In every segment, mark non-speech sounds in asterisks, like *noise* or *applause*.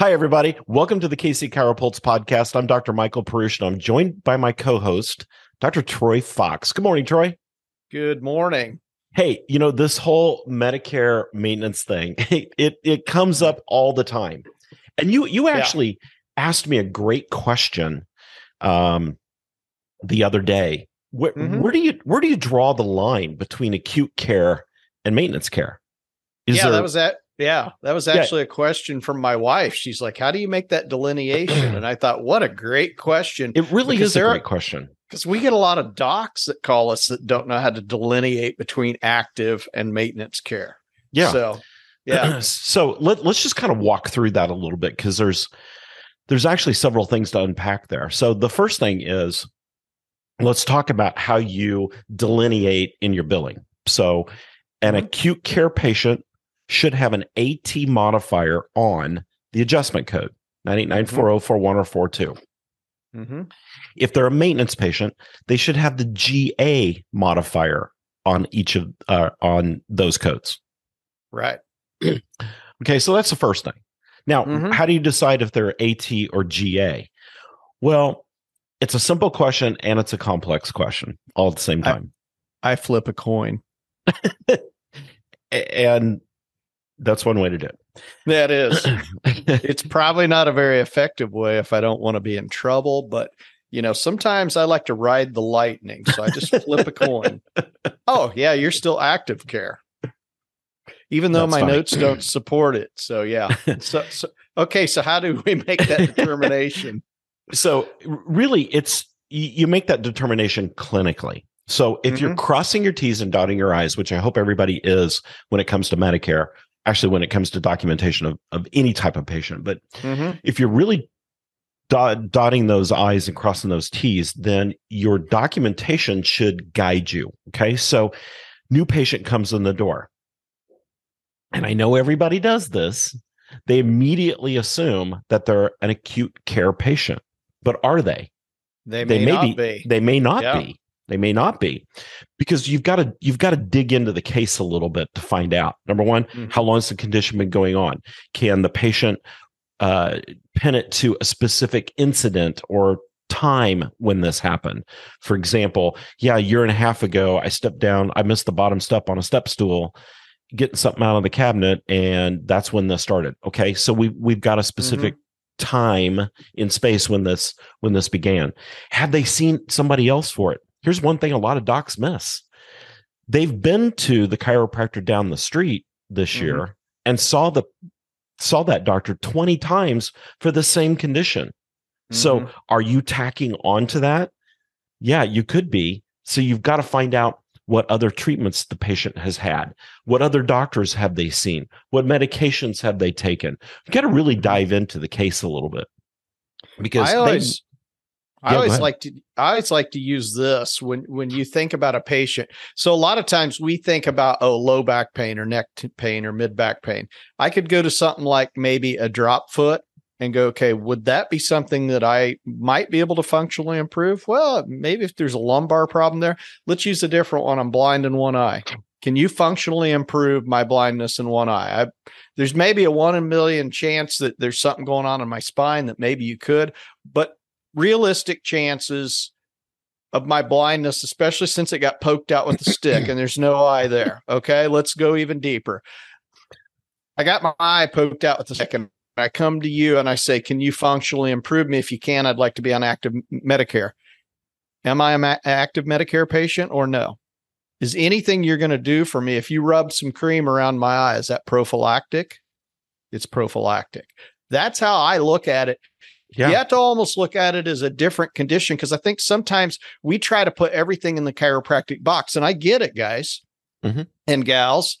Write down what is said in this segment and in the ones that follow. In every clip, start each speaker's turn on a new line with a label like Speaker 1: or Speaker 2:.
Speaker 1: Hi, everybody. Welcome to the KC Chiropulse podcast. I'm Dr. Michael Perush, and I'm joined by my co-host, Dr. Troy Fox. Good morning, Troy.
Speaker 2: Good morning.
Speaker 1: Hey, you know this whole Medicare maintenance thing. *laughs* It it comes up all the time, and you you actually yeah. asked me a great question, um, the other day. Where, mm-hmm. where do you where do you draw the line between acute care and maintenance care?
Speaker 2: Is yeah, there, that was that. Yeah, that was actually yeah. a question from my wife. She's like, "How do you make that delineation?" and I thought, "What a great question!"
Speaker 1: It really because is a great question
Speaker 2: because we get a lot of docs that call us that don't know how to delineate between active and maintenance care.
Speaker 1: Yeah.
Speaker 2: So, yeah. *clears throat*
Speaker 1: so let, let's just kind of walk through that a little bit because there's there's actually several things to unpack there. So the first thing is let's talk about how you delineate in your billing. So an mm-hmm. acute care patient should have an AT modifier on the adjustment code 9894041 or 42. Mm-hmm. If they're a maintenance patient, they should have the GA modifier on each of uh, on those codes.
Speaker 2: Right. *clears throat*
Speaker 1: okay, so that's the first thing. Now, mm-hmm. how do you decide if they're AT or GA? Well, it's a simple question and it's a complex question all at the same time.
Speaker 2: I, I flip a coin. *laughs*
Speaker 1: and that's one way to do it.
Speaker 2: That is. *clears throat* it's probably not a very effective way if I don't want to be in trouble, but you know, sometimes I like to ride the lightning, so I just flip a coin. *laughs* Oh, yeah, you're still active care. Even though That's my notes don't support it. So, yeah. *laughs* So, so okay, so how do we make that determination? *laughs*
Speaker 1: so, really it's you make that determination clinically. So if mm-hmm. you're crossing your T's and dotting your I's, which I hope everybody is when it comes to Medicare, actually when it comes to documentation of, of any type of patient, but mm-hmm. if you're really dot, dotting those I's and crossing those T's, then your documentation should guide you. Okay. So new patient comes in the door. And I know everybody does this. They immediately assume that they're an acute care patient, but are they?
Speaker 2: They may, they may
Speaker 1: be,
Speaker 2: be,
Speaker 1: They may not yeah. be. They may not be because you've got to you've got to dig into the case a little bit to find out. Number one, mm-hmm. how long has the condition been going on? Can the patient uh, pin it to a specific incident or time when this happened? For example, yeah, a year and a half ago, I stepped down, I missed the bottom step on a step stool getting something out of the cabinet and that's when this started okay so we we've got a specific mm-hmm. time in space when this when this began had they seen somebody else for it here's one thing a lot of docs miss. They've been to the chiropractor down the street this mm-hmm. year and saw the saw that doctor 20 times for the same condition. Mm-hmm. so are you tacking onto that? Yeah you could be. So you've got to find out what other treatments the patient has had. What other doctors have they seen? What medications have they taken? You got to really mm-hmm. dive into the case a little bit. Because
Speaker 2: always, I always like to I always like to use this when when you think about a patient. So a lot of times we think about oh low back pain or neck pain or mid back pain. I could go to something like maybe a drop foot and go okay, would that be something that I might be able to functionally improve? Well, maybe if there's a lumbar problem there, let's use a different one. I'm blind in one eye. Can you functionally improve my blindness in one eye? I, there's maybe a one in a million chance that there's something going on in my spine that maybe you could, but realistic chances of my blindness, especially since it got poked out with the *clears throat* stick and there's no eye there. Okay, let's go even deeper. I got my eye poked out with the stick, and I come to you and I say, Can you functionally improve me? If you can, I'd like to be on active Medicare. Am I an active Medicare patient or no? Is anything you're going to do for me if you rub some cream around my eye, is that prophylactic? It's prophylactic. That's how I look at it yeah. You have to almost look at it as a different condition because I think sometimes we try to put everything in the chiropractic box. And I get it, guys mm-hmm. and gals.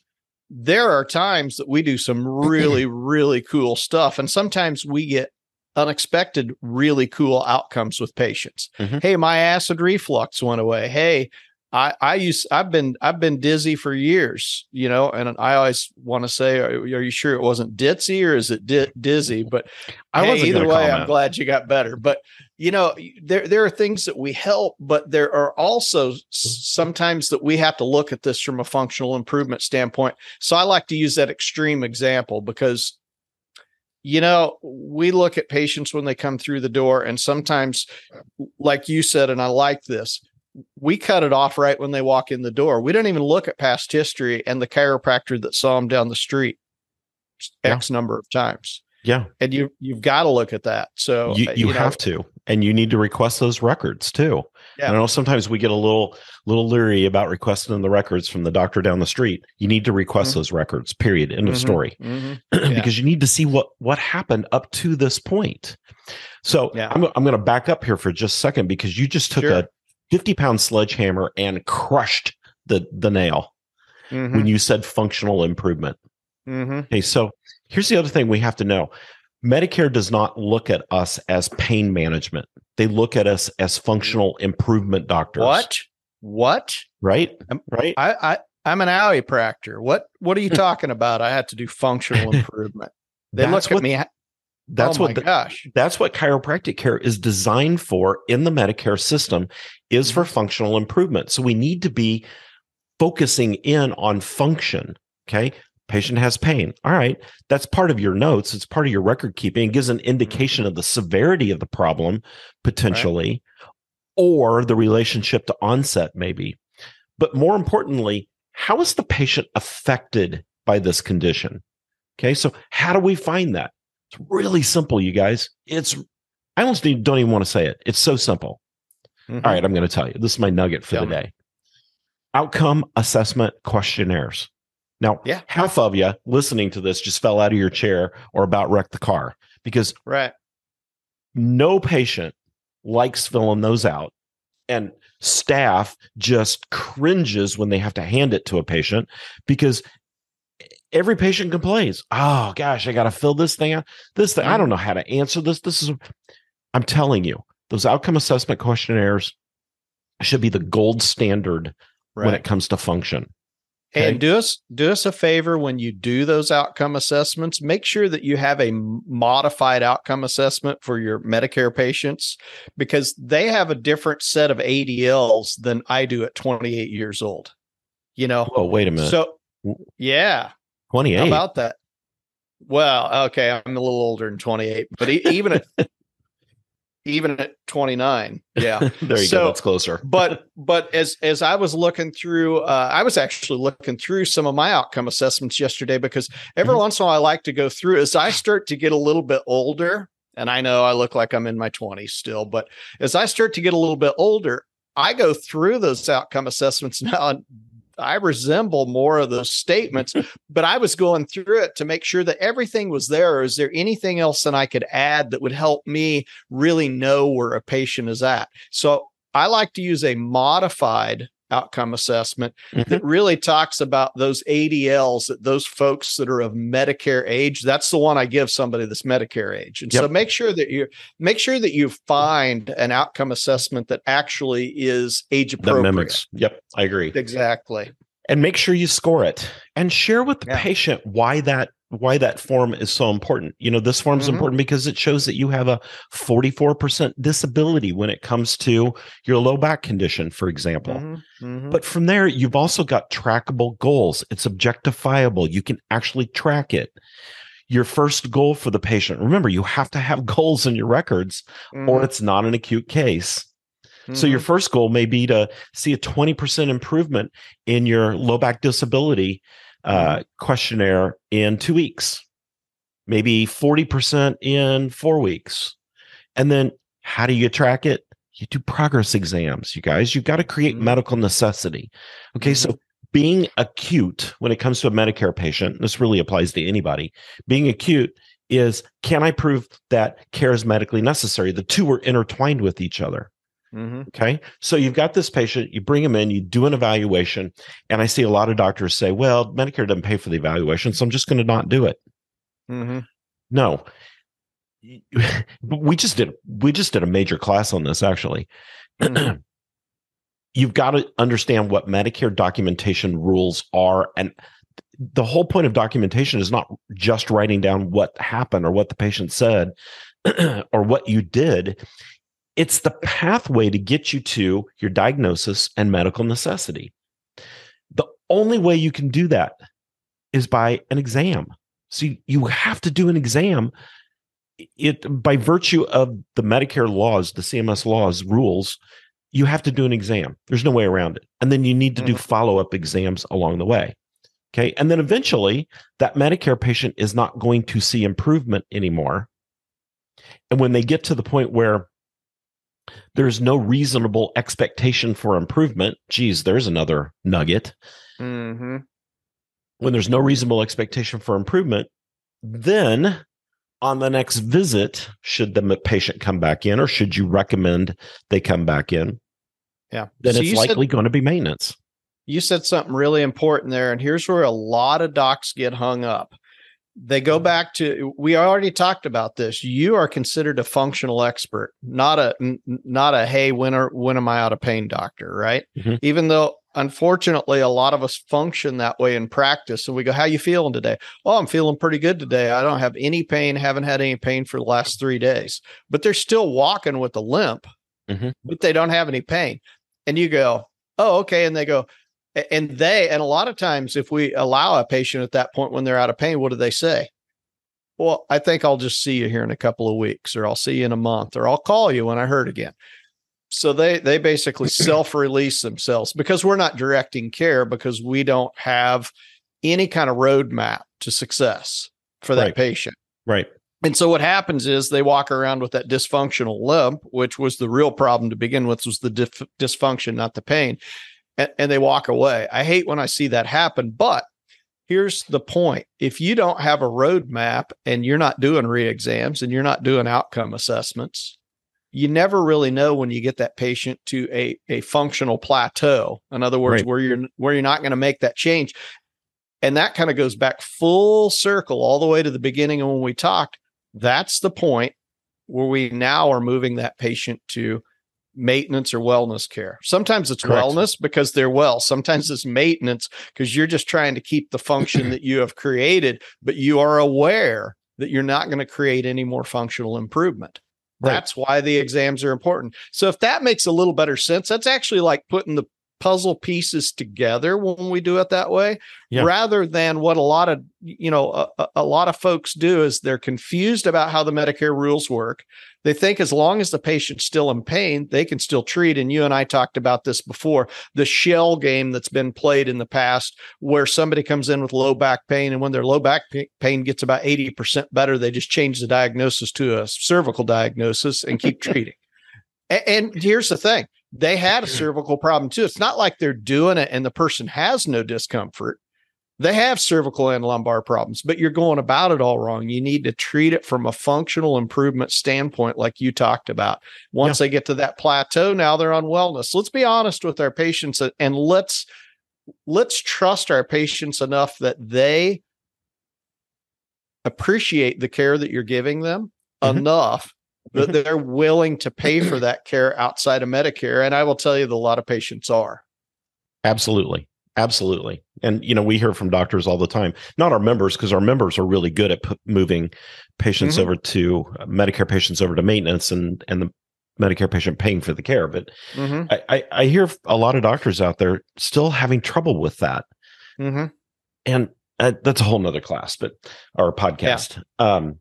Speaker 2: There are times that we do some really, *clears throat* really cool stuff. And sometimes we get unexpected, really cool outcomes with patients. Mm-hmm. Hey, my acid reflux went away. Hey, I, I use I've been I've been dizzy for years, you know, and I always want to say, are, are, you sure it wasn't ditzy or is it di- dizzy? Mm-hmm. But I hey, either way, comment. I'm glad you got better. But you know, there there are things that we help, but there are also sometimes that we have to look at this from a functional improvement standpoint. So I like to use that extreme example because you know, we look at patients when they come through the door, and sometimes, like you said, and I like this, we cut it off right when they walk in the door. We don't even look at past history and the chiropractor that saw them down the street X number of times.
Speaker 1: Yeah.
Speaker 2: And you you've got to look at that. So
Speaker 1: you, uh, you, you have to. And you need to request those records too. Yeah. And I know sometimes we get a little little leery about requesting the records from the doctor down the street. You need to request mm-hmm. those records, period. End mm-hmm. of story. Mm-hmm. *clears throat* Yeah. because you need to see what what happened up to this point. So yeah. I'm, I'm going to back up here for just a second because you just took sure. a 50 pound sledgehammer and crushed the the nail when mm-hmm. you said functional improvement. Mm-hmm. Okay, so here's the other thing we have to know Medicare does not look at us as pain management. They look at us as functional improvement doctors.
Speaker 2: What? What?
Speaker 1: Right? Right?
Speaker 2: I, I I'm an chiropractor. What what are you *laughs* talking about? I had to do functional *laughs* improvement. They look at me.
Speaker 1: That's oh what the, gosh. That's what chiropractic care is designed for in the Medicare system is for mm-hmm. functional improvement. So we need to be focusing in on function. Okay patient has pain. All right. That's part of your notes. It's part of your record keeping. It gives an indication of the severity of the problem potentially right. or the relationship to onset, maybe. But more importantly, how is the patient affected by this condition? Okay. So, how do we find that? It's really simple, you guys. It's, I almost don't even want to say it. It's so simple. Mm-hmm. All right. I'm going to tell you. This is my nugget for the day. Me. Outcome assessment questionnaires. Now, yeah. half of you listening to this just fell out of your chair or about wrecked the car because
Speaker 2: right.
Speaker 1: no patient likes filling those out. And staff just cringes when they have to hand it to a patient because every patient complains, Oh gosh, I got to fill this thing out. This thing, I don't know how to answer this. This is, I'm telling you, those outcome assessment questionnaires should be the gold standard right. when it comes to function.
Speaker 2: Okay. And do us do us a favor when you do those outcome assessments, make sure that you have a modified outcome assessment for your Medicare patients because they have a different set of ADLs than I do at 28 years old. You know.
Speaker 1: Oh, wait a minute.
Speaker 2: So yeah.
Speaker 1: 28.
Speaker 2: How about that? Well, okay, I'm a little older than 28, but even at *laughs* even at 29 yeah. *laughs*
Speaker 1: There you so, go that's closer. *laughs*
Speaker 2: but but as as i was looking through uh, i was actually looking through some of my outcome assessments yesterday because every mm-hmm. once in a while i like to go through as i start to get a little bit older and i know i look like i'm in my 20s still but as i start to get a little bit older I go through those outcome assessments *laughs* now I resemble more of those statements, *laughs* but I was going through it to make sure that everything was there. Is there anything else that I could add that would help me really know where a patient is at? So I like to use a modified outcome assessment mm-hmm. that really talks about those ADLs that those folks that are of Medicare age. That's the one I give somebody that's Medicare age. And yep. so make sure that you make sure that you find an outcome assessment that actually is age appropriate. That mimics.
Speaker 1: Yep, I agree.
Speaker 2: Exactly.
Speaker 1: And make sure you score it and share with the yeah. patient why that why that form is so important. You know, this form is mm-hmm. important because it shows that you have a 44% disability when it comes to your low back condition, for example. Mm-hmm. Mm-hmm. But from there, you've also got trackable goals. It's objectifiable. You can actually track it. Your first goal for the patient, remember, you have to have *laughs* goals in your records or mm-hmm. it's not an acute case. So your mm-hmm. first goal may be to see a 20% improvement in your low back disability uh, mm-hmm. questionnaire in two weeks, maybe 40% in four weeks. And then how do you track it? You do progress exams, you guys. You've got to create mm-hmm. medical necessity. Okay. Mm-hmm. So being acute when it comes to a Medicare patient, this really applies to anybody. Being acute is can I prove that care is medically necessary? The two are intertwined with each other. Mm-hmm. Okay. So you've got this patient, you bring them in, you do an evaluation. And I see a lot of doctors say, well, Medicare doesn't pay for the evaluation, so I'm just going to not do it. Mm-hmm. No. *laughs* we just did we just did a major class on this actually. Mm-hmm. *clears throat* you've got to understand what Medicare documentation rules are and the whole point of documentation is not just writing down what happened or what the patient said *clears throat* or what you did it's the pathway to get you to your diagnosis and medical necessity. The only way you can do that is by an exam. So you, you have to do an exam. It by virtue of the Medicare laws, the CMS laws rules, you have to do an exam. There's no way around it. And then you need to do mm-hmm. follow-up exams along the way. Okay. And then eventually that Medicare patient is not going to see improvement anymore. And when they get to the point where there's no reasonable expectation for improvement, geez, there's another nugget. Mm-hmm. When there's no reasonable expectation for improvement, then on the next visit, should the patient come back in or should you recommend they come back in?
Speaker 2: Yeah.
Speaker 1: Then so it's likely said, going to be maintenance.
Speaker 2: You said something really important there. And here's where a lot of docs get hung up. They go back to we already talked about this. You are considered a functional expert, not a not a hey, when are when am I out of pain doctor, right? Mm-hmm. Even though unfortunately a lot of us function that way in practice and we go how you feeling today oh i'm feeling pretty good today i don't have any pain haven't had any pain for the last three days but they're still walking with a limp mm-hmm. but they don't have any pain and you go oh okay and they go and they and a lot of times if we allow a patient at that point when they're out of pain what do they say well i think i'll just see you here in a couple of weeks or i'll see you in a month or i'll call you when i hurt again so they they basically *clears throat* self-release themselves because we're not directing care because we don't have any kind of roadmap to success for that
Speaker 1: right.
Speaker 2: patient.
Speaker 1: Right.
Speaker 2: And so what happens is they walk around with that dysfunctional limp, which was the real problem to begin with, was the dif- dysfunction, not the pain, and, and they walk away. I hate when I see that happen, but here's the point: if you don't have a roadmap and you're not doing re-exams and you're not doing outcome assessments, you never really know when you get that patient to a, a functional plateau. In other words, right. where you're where you're not going to make that change. And that kind of goes back full circle all the way to the beginning of when we talked. That's the point where we now are moving that patient to maintenance or wellness care. Sometimes it's Correct. wellness because they're well. Sometimes it's maintenance because you're just trying to keep the function that you have created, but you are aware that you're not going to create any more functional improvement. Right. That's why the exams are important. So if that makes a little better sense, that's actually like putting the puzzle pieces together when we do it that way yeah. rather than what a lot of you know a, a, lot of folks do is they're confused about how the medicare rules work they think as long as the patient's still in pain, they can still treat. And you and I talked about this before the shell game that's been played in the past, where somebody comes in with low back pain, and when their low back pain gets about 80% better, they just change the diagnosis to a cervical diagnosis and keep *laughs* treating. And here's the thing they had a cervical problem too. It's not like they're doing it and the person has no discomfort. They have cervical and lumbar problems, but you're going about it all wrong. You need to treat it from a functional improvement standpoint, like you talked about. Once yeah. they get to that plateau, now they're on wellness. Let's be honest with our patients and let's let's trust our patients enough that they appreciate the care that you're giving them mm-hmm. enough that *laughs* they're willing to pay for that care outside of Medicare. And I will tell you that a lot of patients are.
Speaker 1: Absolutely. Absolutely. And, you know, we hear from doctors all the time, not our members, because our members are really good at p- moving patients mm-hmm. over to uh, Medicare patients over to maintenance and, and the Medicare patient paying for the care. But mm-hmm. I, I, I, hear a lot of doctors out there still having trouble with that. Mm-hmm. And uh, that's a whole nother class, but our podcast. Yeah. Um,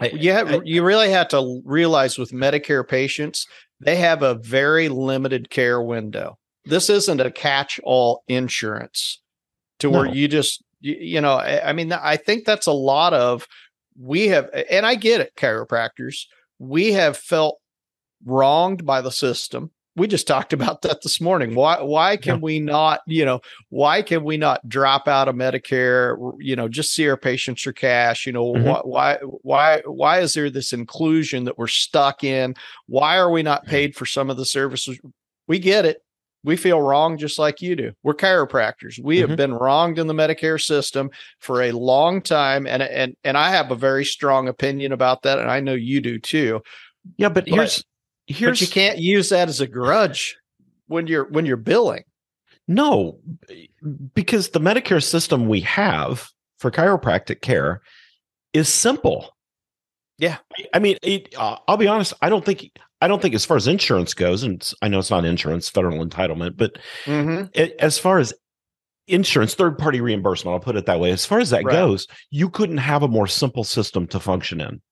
Speaker 2: I, you you really have to realize with Medicare patients, they have a very limited care window. This isn't a catch-all insurance to no. where you just you, you know I, I mean I think that's a lot of we have and I get it chiropractors. We have felt wronged by the system we just talked about that this morning why why can yeah. we not you know why can we not drop out of medicare you know just see our patients for cash you know mm-hmm. why why why is there this inclusion that we're stuck in why are we not paid for some of the services we get it we feel wrong just like you do. We're chiropractors. We mm-hmm. have been wronged in the Medicare system for a long time and and and I have a very strong opinion about that and I know you do too.
Speaker 1: Yeah, but, but here's here's
Speaker 2: but you can't use that as a grudge when you're when you're billing.
Speaker 1: No, because the Medicare system we have for chiropractic care is simple.
Speaker 2: Yeah.
Speaker 1: I mean, it, uh, I'll be honest. I don't think I don't think as far as insurance goes, and I know it's not insurance, federal entitlement, but mm-hmm. it, as far as insurance, third party reimbursement, I'll put it that way. As far as that right. goes, you couldn't have a more simple system to function in.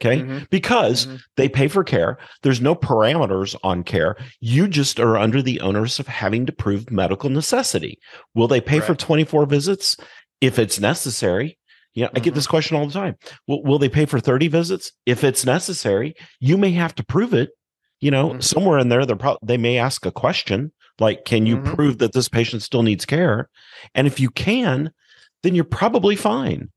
Speaker 1: Okay. Mm-hmm. Because mm-hmm. they pay for care. There's no parameters on care. You just are under the onus of having to prove medical necessity. Will they pay right. for 24 visits if it's necessary? Yeah, mm-hmm. I get this mm-hmm. question all the time. Will, will they pay for 30 visits if it's necessary? You may have to prove it. You know, mm-hmm. somewhere in there, they're pro- they may ask a question like, can you mm-hmm. prove that this patient still needs care? And if you can, then you're probably fine.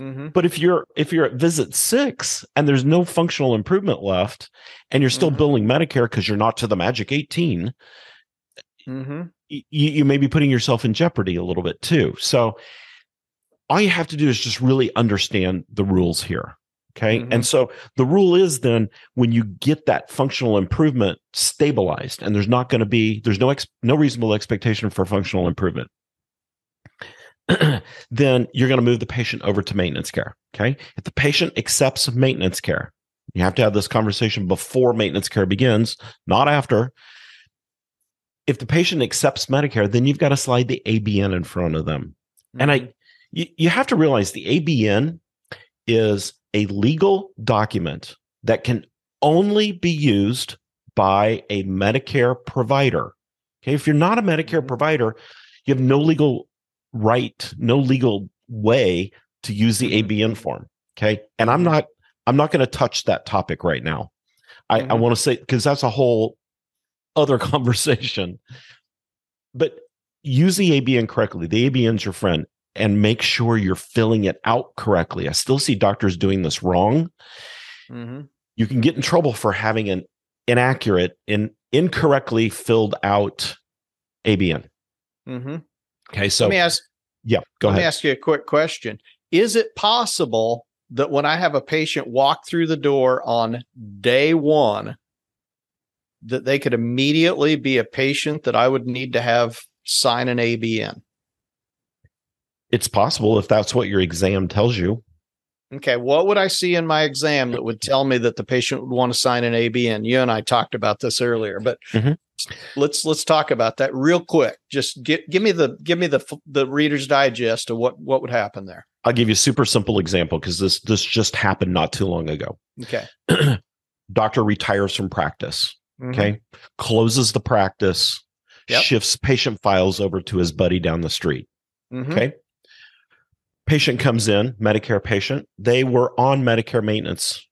Speaker 1: Mm-hmm. But if you're if you're at visit six and there's no functional improvement left, and you're still mm-hmm. billing Medicare because you're not to the magic 18, mm-hmm. you, you may be putting yourself in jeopardy a little bit too. So all you have to do is just really understand the rules here. Okay. Mm-hmm. And so the rule is then when you get that functional improvement stabilized and there's not going to be, there's no, ex, no reasonable expectation for functional improvement, *clears throat* then you're going to move the patient over to maintenance care. Okay. If the patient accepts maintenance care, you have to have this conversation before maintenance care begins, not after. If the patient accepts Medicare, then you've got to slide the ABN in front of them. Mm-hmm. And I, mm-hmm you, you have to realize the ABN is a legal document that can only be used by a Medicare provider. Okay. If you're not a Medicare mm-hmm. provider, you have no legal right, no legal way to use the ABN mm-hmm. form. Okay. And I'm mm-hmm. not, I'm not going to touch that topic right now. I, mm-hmm. I want to say, because that's a whole other *laughs* conversation. But use the ABN correctly. The ABN's your friend and make sure you're filling it out correctly. I still see doctors doing this wrong. Mm-hmm. You can get in trouble for having an inaccurate and incorrectly filled out ABN. Mm-hmm. Okay, so
Speaker 2: let me ask.
Speaker 1: Yeah, go
Speaker 2: let
Speaker 1: ahead.
Speaker 2: me ask you a quick question. Is it possible that when I have a patient walk through the door on day one, that they could immediately be a patient that I would need to have sign an ABN?
Speaker 1: It's possible if that's what your exam tells you.
Speaker 2: Okay, what would I see in my exam that would tell me that the patient would want to sign an ABN? You and I talked about this earlier, but mm-hmm. let's let's talk about that real quick. Just give give me the give me the the Reader's Digest of what what would happen there.
Speaker 1: I'll give you a super simple example because this this just happened not too long ago.
Speaker 2: Okay, *clears throat*
Speaker 1: doctor retires from practice. Mm-hmm. Okay, closes the practice, yep. shifts patient files over to his buddy down the street. Mm-hmm. Okay, patient comes in, Medicare patient, they were on Medicare maintenance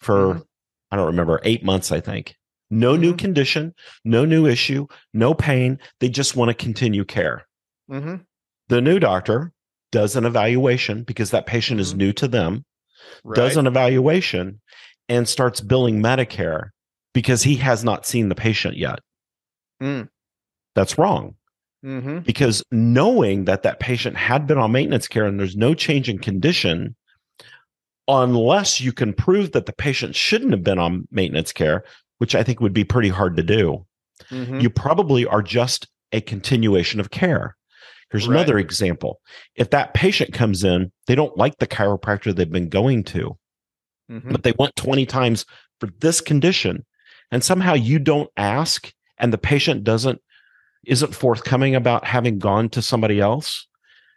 Speaker 1: for, mm-hmm. I don't remember, eight months, I think. No mm-hmm. new condition, no new issue, no pain. They just want to continue care. Mm-hmm. The new doctor does an evaluation because that patient is mm-hmm. new to them, right. does an evaluation and starts billing Medicare because he has not seen the patient yet. Mm. That's wrong. Mm-hmm. Because knowing that that patient had been on maintenance care and there's no change in condition, unless you can prove that the patient shouldn't have been on maintenance care, which I think would be pretty hard to do, mm-hmm. you probably are just a continuation of care. Here's right. another example. If that patient comes in, they don't like the chiropractor they've been going to, mm-hmm. but they want 20 times for this condition. And somehow you don't ask, and the patient doesn't isn't forthcoming about having gone to somebody else.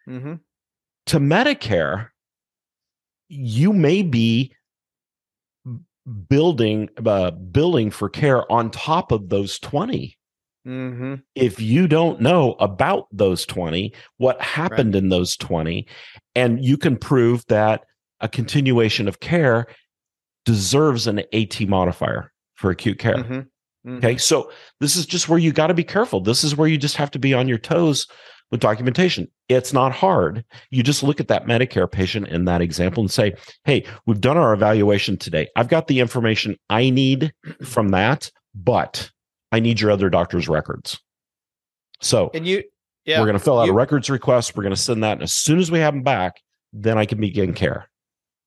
Speaker 1: Mm-hmm. To Medicare, you may be building uh, billing for care on top of those 20 mm-hmm. if you don't know about those 20 what happened right. in those 20 and you can prove that a continuation of care deserves an at modifier for acute care mm-hmm. Mm-hmm. Okay. So this is just where you got to be careful. This is where you just have to be on your toes with documentation. It's not hard. You just look at that Medicare patient in that example and say, Hey, we've done our evaluation today. I've got the information I need from that, but I need your other doctor's records. So
Speaker 2: and you, yeah,
Speaker 1: we're going to fill out you, a records request. We're going to send that. And as soon as we have them back, then I can begin care.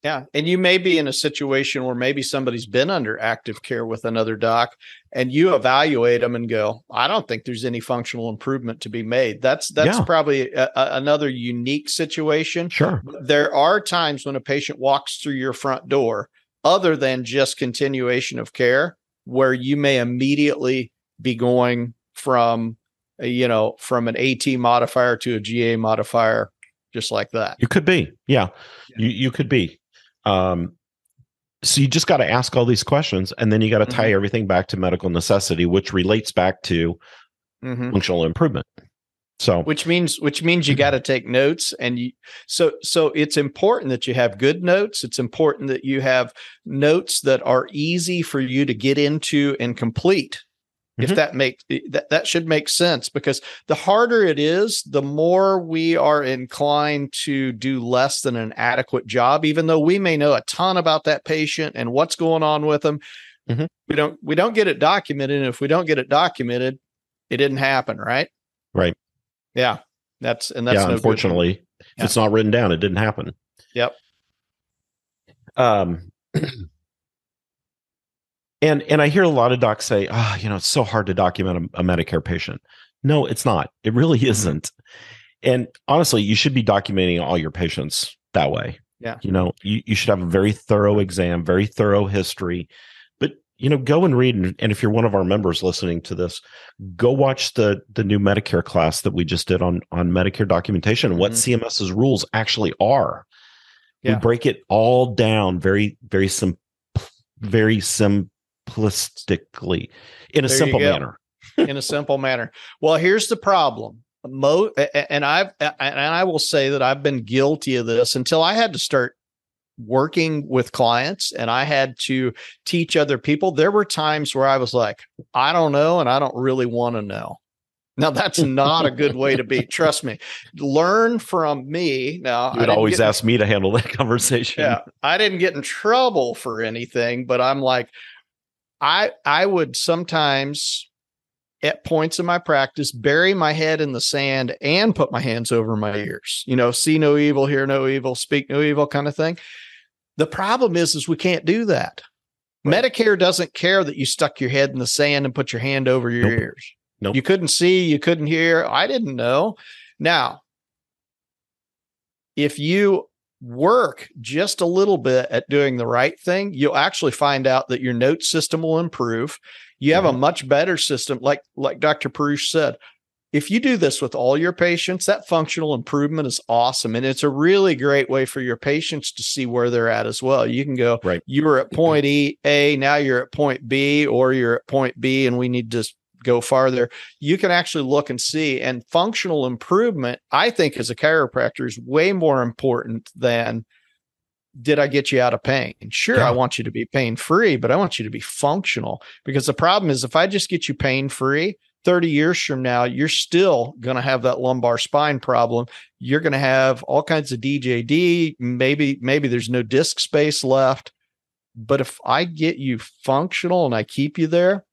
Speaker 2: Yeah. And you may be in a situation where maybe somebody's been under active care with another doc and you evaluate them and go, I don't think there's any functional improvement to be made. That's that's yeah. probably a, a, another unique situation.
Speaker 1: Sure.
Speaker 2: There are times when a patient walks through your front door other than just continuation of care where you may immediately be going from you know, from an AT modifier to a GA modifier, just like that.
Speaker 1: You could be, yeah, yeah. you you could be. Um, so you just got to ask all these questions, and then you got to tie mm-hmm. everything back to medical necessity, which relates back to mm-hmm. functional improvement. So
Speaker 2: which means which means you got to take notes and you so so it's important that you have good notes. It's important that you have notes that are easy for you to get into and complete. Mm-hmm. If that makes that that should make sense because the harder it is, the more we are inclined to do less than an adequate job, even though we may know a ton about that patient and what's going on with them. Mm-hmm. We don't we don't get it documented. And if we don't get it documented, it didn't happen, right?
Speaker 1: Right.
Speaker 2: Yeah. That's and that's
Speaker 1: yeah, no unfortunately, if yeah. it's not written down, it didn't happen.
Speaker 2: Yep.
Speaker 1: Um *clears throat* and and I hear a lot of docs say, "Ah, oh, you know, it's so hard to document a, a, Medicare patient." No, it's not. It really mm-hmm. isn't. And honestly, you should be documenting all your patients that way.
Speaker 2: Yeah.
Speaker 1: You know, you, you should have a very thorough exam, very thorough history. But you know, go and read and, and if you're one of our members listening to this, go watch the the new Medicare class that we just did on on Medicare documentation and what mm-hmm. CMS's rules actually are. Yeah. We break it all down very, very sim very sim simplistically in a there simple manner. *laughs*
Speaker 2: in a simple manner. Well, here's the problem. Mo and I've and I will say that I've been guilty of this until I had to start working with clients and I had to teach other people. There were times where I was like, I don't know and I don't really want to know. Now that's *laughs* not a good way to be. Trust me. Learn from me. Now
Speaker 1: you would always ask me to handle that *laughs* conversation.
Speaker 2: Yeah. I didn't get in trouble for anything, but I'm like, I I would sometimes at points in my practice bury my head in the sand and put my hands over my ears. You know, see no evil, hear no evil, speak no evil kind of thing. The problem is is we can't do that. Right. Medicare doesn't care that you stuck your head in the sand and put your hand over your nope. ears. Nope. You couldn't see, you couldn't hear. I didn't know. Now, if you work just a little bit at doing the right thing, you'll actually find out that your note system will improve. You have mm-hmm. a much better system, like like Dr. Perush said. If you do this with all your patients, that functional improvement is awesome. And it's a really great way for your patients to see where they're at as well. You can go, right. you were at point E, A, now you're at point B, or you're at point B, and we need to go farther, you can actually look and see. And functional improvement, I think, as a chiropractor, is way more important than did I get you out of pain? Sure, yeah. I want you to be pain free, but I want you to be functional because the problem is if I just get you pain free, 30 years from now, you're still going to have that lumbar spine problem. You're going to have all kinds of DJD. Maybe, maybe there's no disc space left. But if I get you functional and I keep you there,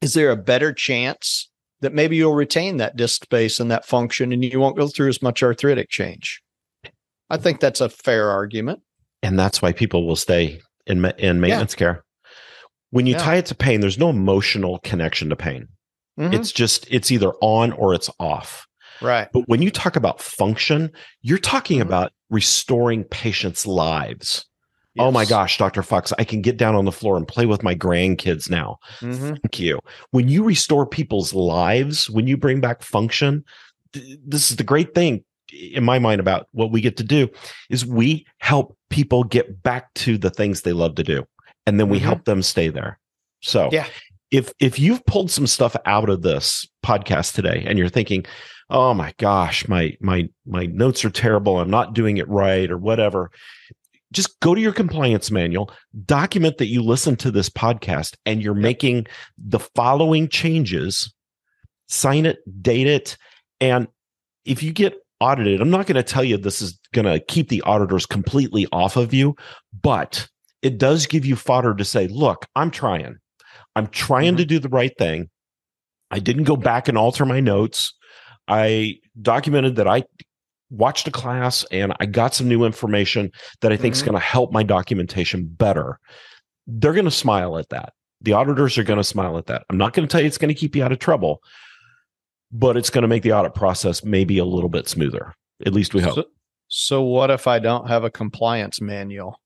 Speaker 2: is there a better chance that maybe you'll retain that disc space and that function and you won't go through as much arthritic change? I think that's a fair argument.
Speaker 1: And that's why people will stay in in maintenance yeah. care. When you yeah. tie it to pain, there's no emotional connection to pain. Mm-hmm. It's just it's either on or it's off.
Speaker 2: Right.
Speaker 1: But when you talk about function, you're talking mm-hmm. about restoring patients' lives. Yes. Oh my gosh, Dr. Fox, I can get down on the floor and play with my grandkids now. Mm-hmm. Thank you. When you restore people's lives, when you bring back function, th- this is the great thing in my mind about what we get to do is we help people get back to the things they love to do and then we mm-hmm. help them stay there. So,
Speaker 2: yeah.
Speaker 1: If if you've pulled some stuff out of this podcast today and you're thinking, "Oh my gosh, my my my notes are terrible. I'm not doing it right or whatever." Just go to your compliance manual, document that you listen to this podcast and you're making the following changes, sign it, date it. And if you get audited, I'm not going to tell you this is going to keep the auditors completely off of you, but it does give you fodder to say, look, I'm trying. I'm trying mm-hmm. to do the right thing. I didn't go back and alter my notes. I documented that I watched a class and I got some new information that I think mm-hmm. is going to help my documentation better. They're going to smile at that. The auditors are going to smile at that. I'm not going to tell you it's going to keep you out of trouble, but it's going to make the audit process maybe a little bit smoother. At least we hope.
Speaker 2: So, so what if I don't have a compliance manual?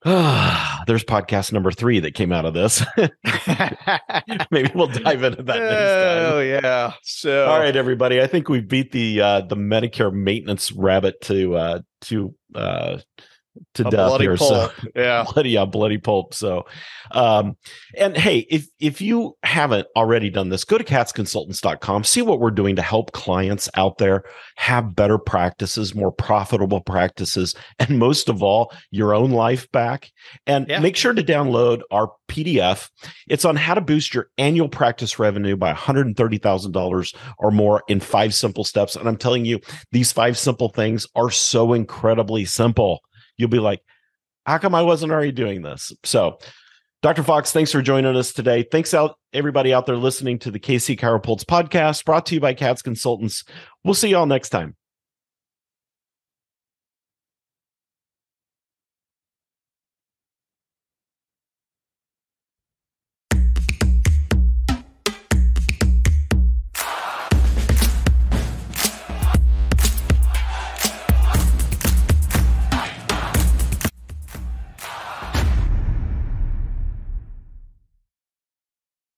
Speaker 2: *sighs*
Speaker 1: there's podcast number three that came out of this. *laughs* *laughs* Maybe we'll dive into that next time.
Speaker 2: Oh yeah. So
Speaker 1: all right, everybody. I think we beat the uh the Medicare maintenance rabbit to uh to uh to
Speaker 2: a
Speaker 1: death here.
Speaker 2: Pulp.
Speaker 1: So *laughs*
Speaker 2: yeah,
Speaker 1: bloody yeah, bloody pulp. So, um, and hey, if if you haven't already done this, go to katzconsultants.com, see what we're doing to help clients out there have better practices, more profitable practices, and most of all, your own life back. And yeah. make sure to download our PDF. It's on how to boost your annual practice revenue by $130,000 or more in five simple steps. And I'm telling you, these five simple things are so incredibly simple you'll be like, how come I wasn't already doing this? So, Dr. Fox, thanks for joining us today. Thanks out everybody out there listening to the KC Chiropulse podcast brought to you by Cats Consultants. We'll see you all next time.